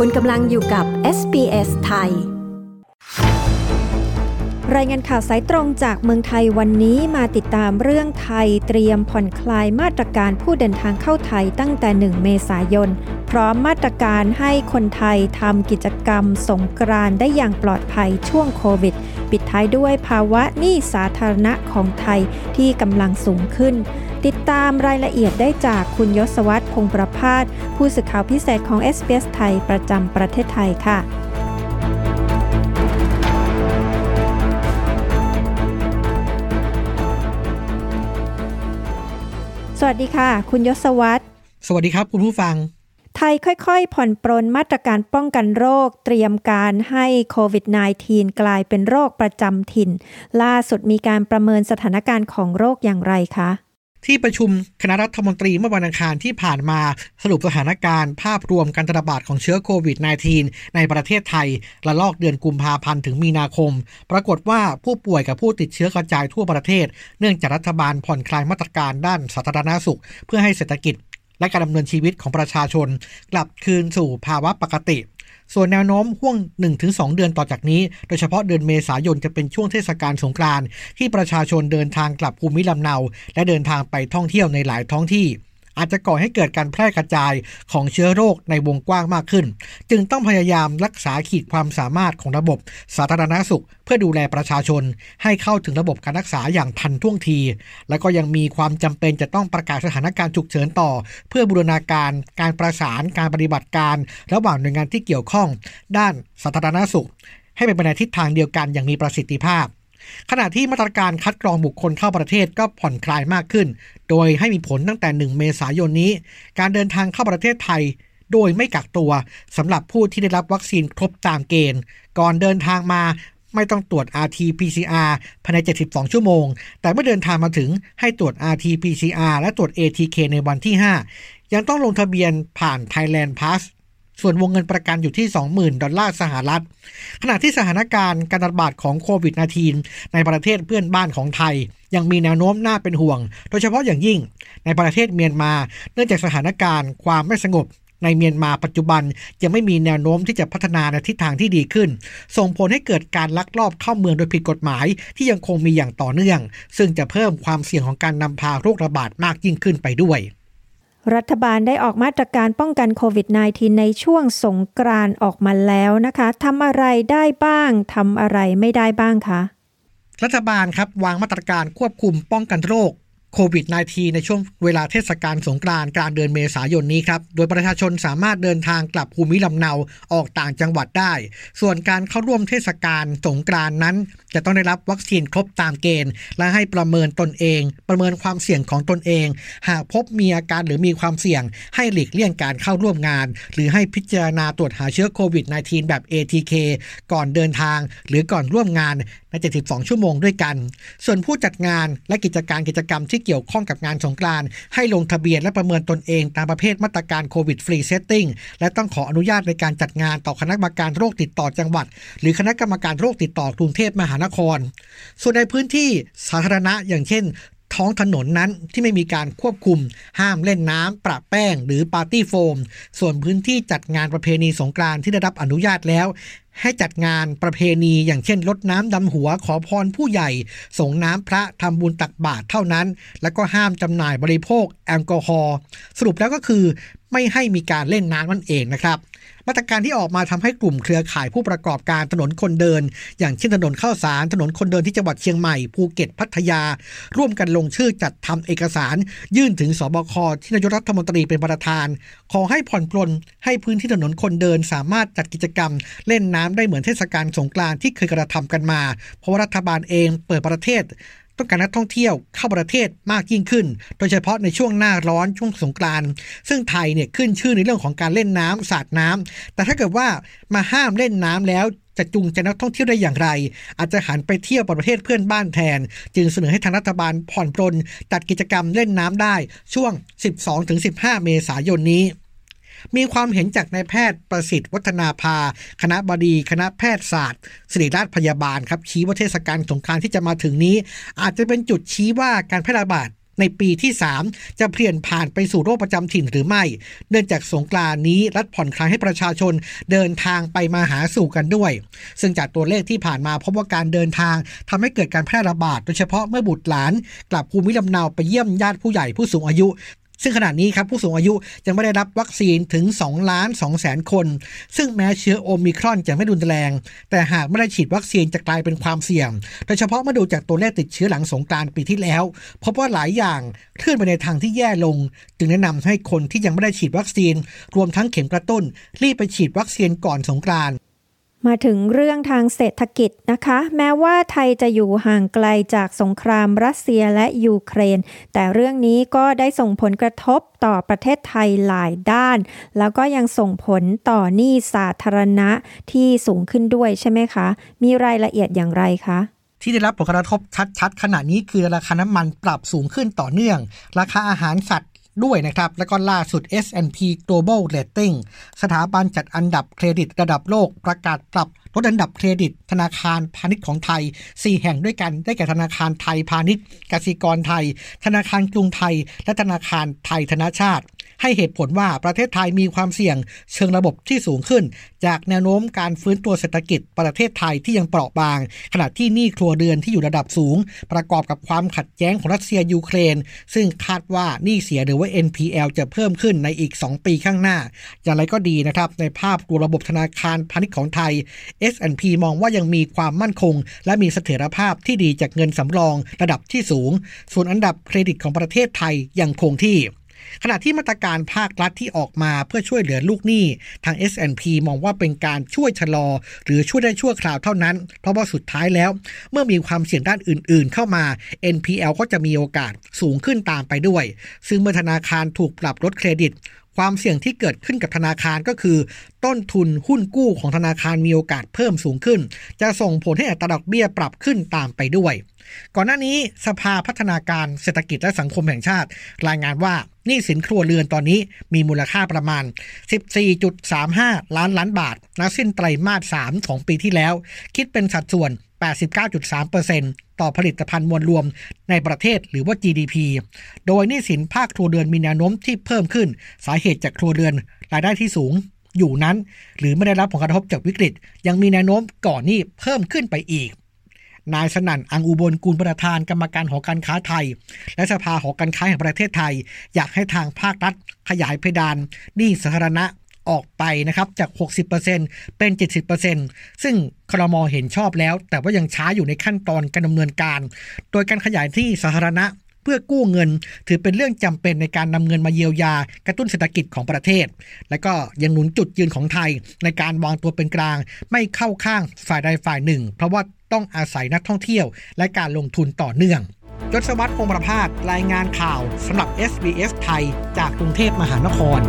คุณกำลังอยู่กับ SBS ไทย รายงานข่าวสายตรงจากเมืองไทยวันนี้มาติดตามเรื่องไทยเตรียมผ่อนคลายมาตรการผู้เดินทางเข้าไทยตั้งแต่ 1 เมษายน พร้อมมาตรการให้คนไทยทำกิจกรรมสงกรานได้อย่างปลอดภัยช่วงโควิด ปิดท้ายด้วยภาวะหนี้สาธารณะของไทยที่กำลังสูงขึ้น ติดตามรายละเอียดได้จากคุณยศวัตรพงประพาสผู้สื่อข่าวพิเศษของ SBS ไทยประจำประเทศไทยค่ะสวัสดีค่ะ คุณยศวัตรสวัสดีครับ คุณผู้ฟัง ไทยค่อยๆ ผ่อนปรนมาตรการป้องกันโรค เตรียมการให้โควิด -19 กลายเป็นโรคประจำถิ่น ล่าสุดมีการประเมินสถานการณ์ของโรคอย่างไรคะ ที่ประชุมคณะรัฐมนตรีเมื่อวันอังคารที่ผ่านมาสรุปสถานการณ์ภาพรวมการระบาดของเชื้อโควิด -19 ในประเทศไทยระลอกเดือนกุมภาพันธ์ถึงมีนาคม ปรากฏว่าผู้ป่วยกับผู้ติดเชื้อกระจายทั่วประเทศ เนื่องจากรัฐบาลผ่อนคลายมาตรการด้านสาธารณาสุข เพื่อให้เศรษฐกิจและการดำเนินชีวิตของประชาชน กลับคืนสู่ภาวะปกติ ส่วนแนวโน้มห่วง 1-2 เดือนต่อจากนี้ โดยเฉพาะเดือนเมษายนจะเป็นช่วงเทศกาลสงกรานต์ที่ประชาชนเดินทางกลับภูมิลำเนา และเดินทางไปท่องเที่ยวในหลายท้องที่ อาจจะก่อให้เกิดการแพร่กระจายของเชื้อโรคในวงกว้างมากขึ้น จึงต้องพยายามรักษาขีดความสามารถของระบบสาธารณสุข เพื่อดูแลประชาชน ให้เข้าถึงระบบการรักษาอย่างทันท่วงที และก็ยังมีความจำเป็นจะต้องประกาศสถานการณ์ฉุกเฉินต่อ เพื่อบูรณาการการประสานการปฏิบัติการ ระหว่างหน่วยงานที่เกี่ยวข้อง ด้านสาธารณสุข ให้เป็นไปในทิศทางเดียวกันอย่างมีประสิทธิภาพ ขณะที่มาตรการคัดกรองบุคคลเข้าประเทศก็ผ่อนคลายมากขึ้น โดยให้มีผลตั้งแต่ 1 เมษายนนี้ การเดินทางเข้าประเทศไทย โดยไม่กักตัวสำหรับผู้ที่ได้รับวัคซีนครบตามเกณฑ์ ก่อนเดินทางมาไม่ต้องตรวจ RT-PCR ภายใน 72 ชั่วโมง แต่เมื่อเดินทางมาถึงให้ตรวจ RT-PCR และตรวจ ATK ในวันที่ 5 ยังต้องลงทะเบียนผ่าน Thailand Pass ส่วนวงเงินประกันอยู่ที่ 20,000 ดอลลาร์สหรัฐ ขณะที่สถานการณ์การระบาดของโควิด -19 ในประเทศเพื่อนบ้านของไทย ยังมีแนวโน้มน่าเป็นห่วง โดยเฉพาะอย่างยิ่งในประเทศเมียนมา เนื่องจากสถานการณ์ความไม่สงบในเมียนมาปัจจุบันยังไม่มีแนวโน้มที่จะพัฒนาในทิศทางที่ดีขึ้น ส่งผลให้เกิดการลักลอบเข้าเมืองโดยผิดกฎหมาย ที่ยังคงมีอย่างต่อเนื่อง ซึ่งจะเพิ่มความเสี่ยงของการนำพาโรคระบาดมากยิ่งขึ้นไปด้วย รัฐบาลได้ออกมาตรการป้องกันโควิด -19 ในช่วงสงกรานออกมาแล้วนะคะทำอะไรได้บ้างทำอะไรไม่ได้บ้างคะ รัฐบาลครับวางมาตรการควบคุมป้องกันโรค โควิด -19 ในช่วงเวลาเทศกาลสงกรานต์กลางเดือนเมษายนนี้ครับ โดยประชาชนสามารถเดินทางกลับภูมิลำเนาออกต่างจังหวัดได้ ส่วนการเข้าร่วมเทศกาลสงกรานต์นั้น จะต้องได้รับวัคซีนครบตามเกณฑ์ และให้ประเมินตนเอง ประเมินความเสี่ยงของตนเอง หากพบมีอาการหรือมีความเสี่ยง ให้หลีกเลี่ยงการเข้าร่วมงาน หรือให้พิจารณาตรวจหาเชื้อโควิด -19 แบบ ATK ก่อนเดินทาง หรือก่อนร่วมงานใน 72 ชั่วโมงด้วยกัน ส่วนผู้จัดงานและกิจการกิจกรรมที่เกี่ยวข้องกับงานสงกรานต์ให้ลงทะเบียนและประเมินตนเอง ตามประเภทมาตรการ COVID Free Setting และต้องขออนุญาตในการจัดงานต่อคณะกรรมการโรคติดต่อจังหวัด หรือคณะกรรมการโรคติดต่อกรุงเทพมหานคร ส่วนในพื้นที่สาธารณะอย่างเช่น ท้องถนนนั้นที่ไม่มีการควบคุม ห้ามเล่นน้ำประแป้ง หรือปาร์ตี้โฟม ส่วนพื้นที่จัดงานประเพณีสงกรานต์ที่ได้รับอนุญาตแล้ว ให้จัดงานประเพณีอย่างเช่นลดน้ำดำหัวขอพรผู้ใหญ่ส่งน้ำพระทำบุญตักบาตรเท่านั้น แล้วก็ห้ามจำหน่ายบริโภคแอลกอฮอล์สรุปแล้วก็คือไม่ให้มีการเล่นน้ำนั่นเองนะครับ มาตรการที่ออกมาทำให้กลุ่มเครือข่ายผู้ประกอบการถนนคนเดิน อย่างเช่นถนนข้าวสาร ถนนคนเดินที่จังหวัดเชียงใหม่ภูเก็ตพัทยา ร่วมกันลงชื่อจัดทำเอกสาร ยื่นถึงสบคที่นายกรัฐมนตรีเป็นประธาน ขอให้ผ่อนปลนให้พื้นที่ถนนคนเดิน สามารถจัดกิจกรรม เล่นน้ำได้เหมือนเทศกาลสงกรานต์ที่เคยกระทำกันมา เพราะว่ารัฐบาลเองเปิดประเทศ ต้องการนักท่องเที่ยวเข้าประเทศมากยิ่งขึ้น โดยเฉพาะในช่วงหน้าร้อนช่วงสงกรานต์ซึ่งไทยเนี่ยขึ้นชื่อในเรื่องของการเล่นน้ำสาดน้ำแต่ถ้าเกิดว่ามาห้ามเล่นน้ำแล้วจะจูงใจนักท่องเที่ยวได้อย่างไร อาจจะหันไปเที่ยวประเทศเพื่อนบ้านแทน จึงเสนอให้ทางรัฐบาลผ่อนปรนจัดกิจกรรมเล่นน้ำได้ช่วง 12-15 เมษายนนี้ มีความเห็นจากนายแพทย์ประสิทธิ์วัฒนาภา คณะบดีคณะแพทยศาสตร์ศิริราชพยาบาลครับชี้ว่าเทศกาลสงกรานต์ที่จะมาถึงนี้ อาจจะเป็นจุดชี้ว่าการแพร่ระบาดในปีที่ 3 จะเปลี่ยนผ่านไปสู่โรคประจำถิ่นหรือไม่ เนื่องจากสงกรานนี้รัฐผ่อนคลายให้ประชาชนเดินทางไปมาหาสู่กันด้วย ซึ่งจากตัวเลขที่ผ่านมาพบว่าการเดินทางทำให้เกิดการแพร่ระบาด โดยเฉพาะเมื่อบุตรหลาน กลับภูมิลำเนาไปเยี่ยมญาติผู้ใหญ่ผู้สูงอายุ ซึ่งขณะนี้ครับผู้สูงอายุยังไม่ได้รับวัคซีนถึง 2 ล้าน2แสนคน ซึ่งแม้เชื้อโอมิครอนจะไม่รุนแรง แต่หากไม่ได้ฉีดวัคซีนจะกลายเป็นความเสี่ยง โดยเฉพาะเมื่อดูจากตัวเลขติดเชื้อหลังสงกรานต์ปีที่แล้ว พบว่าหลายอย่างเคลื่อนไปในทางที่แย่ลง จึงแนะนำให้คนที่ยังไม่ได้ฉีดวัคซีน รวมทั้งเข็มกระตุ้น รีบไปฉีดวัคซีนก่อนสงกรานต์ มาถึงเรื่องทางเศรษฐกิจนะคะ แม้ว่าไทยจะอยู่ห่างไกลจากสงครามรัสเซียและยูเครน แต่เรื่องนี้ก็ได้ส่งผลกระทบต่อประเทศไทยหลายด้าน แล้วก็ยังส่งผลต่อหนี้สาธารณะที่สูงขึ้นด้วยใช่ไหมคะ มีรายละเอียดอย่างไรคะที่ได้รับผลกระทบชัดๆขณะนี้คือราคาน้ำมันปรับสูงขึ้นต่อเนื่อง ราคาอาหารสัตว์ ด้วยนะครับ และก็ล่าสุด S&P Global Rating สถาบันจัดอันดับเครดิตระดับโลกประกาศปรับลดอันดับเครดิตธนาคารพาณิชย์ของไทย 4 แห่งด้วยกันได้แก่ธนาคารไทยพาณิชย์กสิกรไทย ธนาคารกรุงไทย และธนาคารไทยธนาชาติ ให้เหตุผลว่าประเทศไทยมีความเสี่ยงเชิงระบบที่สูงขึ้น จากแนวโน้มการฟื้นตัวเศรษฐกิจประเทศไทยที่ยังเปราะบาง ขณะที่หนี้ครัวเรือนที่อยู่ระดับสูง ประกอบกับความขัดแย้งของรัสเซียยูเครน ซึ่งคาดว่าหนี้เสียหรือว่า NPL จะเพิ่มขึ้นในอีก 2 ปีข้างหน้า อย่างไรก็ดีนะครับ ในภาพรวมระบบธนาคารพาณิชย์ของไทย S&P มองว่ายังมีความมั่นคง และมีเสถียรภาพที่ดีจากเงินสำรองระดับที่สูง ส่วนอันดับเครดิตของประเทศไทยยังคงที่ ขณะที่มาตรการภาครัฐที่ออกมาเพื่อช่วยเหลือลูกหนี้ทาง S&P มองว่าเป็นการช่วยชะลอ หรือช่วยได้ชั่วคราวเท่านั้น เพราะว่าสุดท้ายแล้ว เมื่อมีความเสี่ยงด้านอื่น ๆ เข้ามา NPL ก็จะมีโอกาสสูงขึ้นตามไปด้วย ซึ่งเมื่อธนาคารถูกปรับลดเครดิตความเสี่ยงที่เกิดขึ้นกับธนาคารก็คือ ต้นทุนหุ้นกู้ของธนาคารมีโอกาสเพิ่มสูงขึ้น จะส่งผลให้อัตราดอกเบี้ยปรับขึ้นตามไปด้วย ก่อนหน้านี้สภาพัฒนาการเศรษฐกิจและสังคมแห่งชาติ รายงานว่าหนี้สินครัวเรือนตอนนี้มีมูลค่าประมาณ 14.35 ล้านล้านบาทณสิ้นไตรมาส 3 ของปีที่แล้ว คิดเป็นสัดส่วน 89.3%ต่อผลิตภัณฑ์มวลรวมในประเทศหรือว่า GDP โดยหนี้สินภาคครัวเรือนมีแนวโน้มที่เพิ่มขึ้น สาเหตุจากครัวเรือนรายได้ที่สูงอยู่นั้น หรือไม่ได้รับผลกระทบจากวิกฤต ยังมีแนวโน้มก่อนหนี้เพิ่มขึ้นไปอีก นายสนั่นอังอุบลกุลประธานกรรมการหอการค้าไทย และสภาหอการค้าแห่งประเทศไทย อยากให้ทางภาครัฐขยายเพดานหนี้สาธารณะออกไปนะครับจาก 60%เป็น 70%ซึ่งครมเห็นชอบแล้ว แต่ว่ายังช้าอยู่ในขั้นตอนการดำเนินการ โดยการขยายที่สาธารณะเพื่อกู้เงิน ถือเป็นเรื่องจำเป็นในการนำเงินมาเยียวยากระตุ้นเศรษฐกิจของประเทศ และก็ยังหนุนจุดยืนของไทยในการวางตัวเป็นกลาง ไม่เข้าข้างฝ่ายใดฝ่ายหนึ่ง เพราะว่า ต้องอาศัยนักท่องเที่ยว และการลงทุนต่อเนื่องยศวัตรคงประพาสรายงานข่าวสำหรับ SBS ไทย จากกรุงเทพมหานคร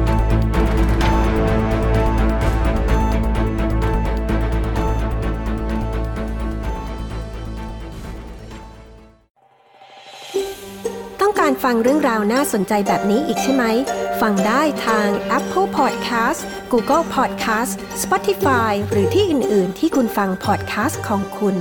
ต้องการฟังเรื่องราวน่าสนใจแบบนี้อีกใช่ไหม ฟังได้ทาง Apple Podcast Google Podcast Spotify หรือที่อื่น ๆ ที่คุณฟัง podcast ของคุณ